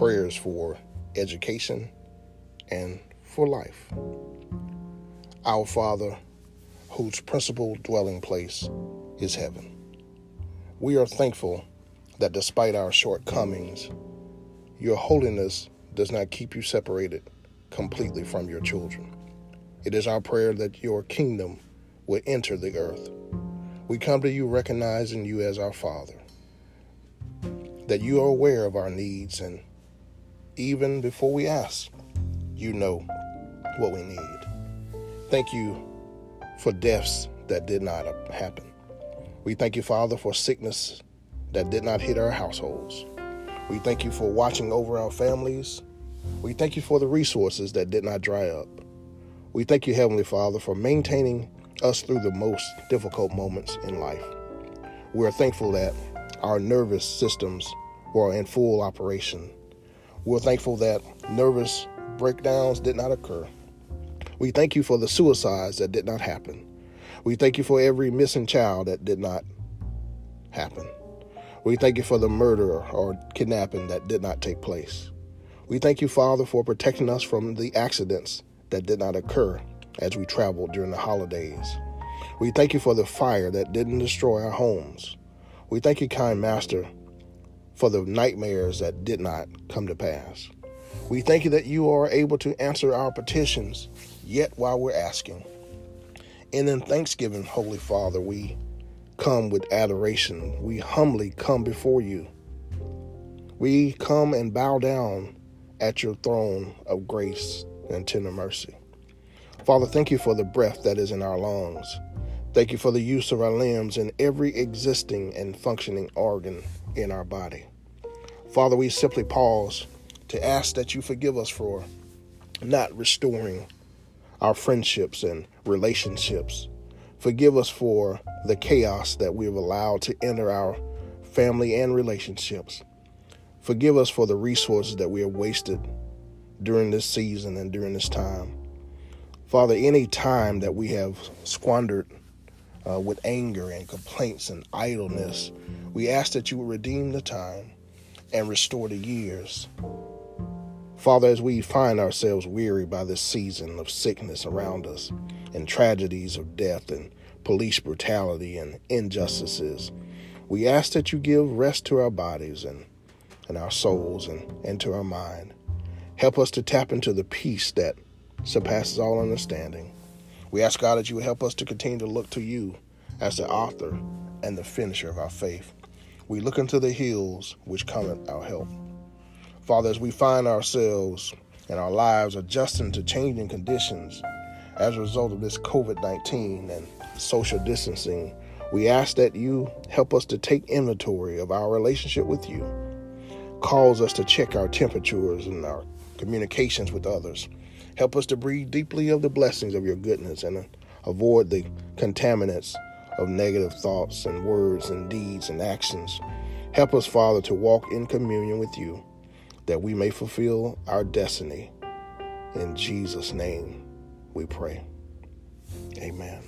prayers for education and for life. Our Father, whose principal dwelling place is heaven. We are thankful that despite our shortcomings, your holiness does not keep you separated completely from your children. It is our prayer that your kingdom will enter the earth. We come to you recognizing you as our Father, that you are aware of our needs, and even before we ask, you know what we need. Thank you for deaths that did not happen. We thank you, Father, for sickness that did not hit our households. We thank you for watching over our families. We thank you for the resources that did not dry up. We thank you, Heavenly Father, for maintaining us through the most difficult moments in life. We are thankful that our nervous systems were in full operation. We're thankful that nervous breakdowns did not occur. We thank you for the suicides that did not happen. We thank you for every missing child that did not happen. We thank you for the murder or kidnapping that did not take place. We thank you, Father, for protecting us from the accidents that did not occur as we traveled during the holidays. We thank you for the fire that didn't destroy our homes. We thank you, kind Master, for the nightmares that did not come to pass. We thank you that you are able to answer our petitions yet while we're asking. And in thanksgiving, Holy Father, we come with adoration. We humbly come before you. We come and bow down at your throne of grace and tender mercy. Father, thank you for the breath that is in our lungs. Thank you for the use of our limbs and every existing and functioning organ in our body. Father, we simply pause to ask that you forgive us for not restoring our friendships and relationships. Forgive us for the chaos that we have allowed to enter our family and relationships. Forgive us for the resources that we have wasted during this season and during this time. Father, any time that we have squandered uh, with anger and complaints and idleness, we ask that you would redeem the time and restore the years. Father, as we find ourselves weary by this season of sickness around us and tragedies of death and police brutality and injustices, we ask that you give rest to our bodies and, and our souls and, and to our mind. Help us to tap into the peace that surpasses all understanding. We ask God that you would help us to continue to look to you as the author and the finisher of our faith. We look into the hills which cometh our help. Father, as we find ourselves and our lives adjusting to changing conditions as a result of this COVID 19 and social distancing, we ask that you help us to take inventory of our relationship with you. Cause us to check our temperatures and our communications with others. Help us to breathe deeply of the blessings of your goodness and avoid the contaminants of negative thoughts and words and deeds and actions. Help us, Father, to walk in communion with you that we may fulfill our destiny. In Jesus' name we pray. Amen.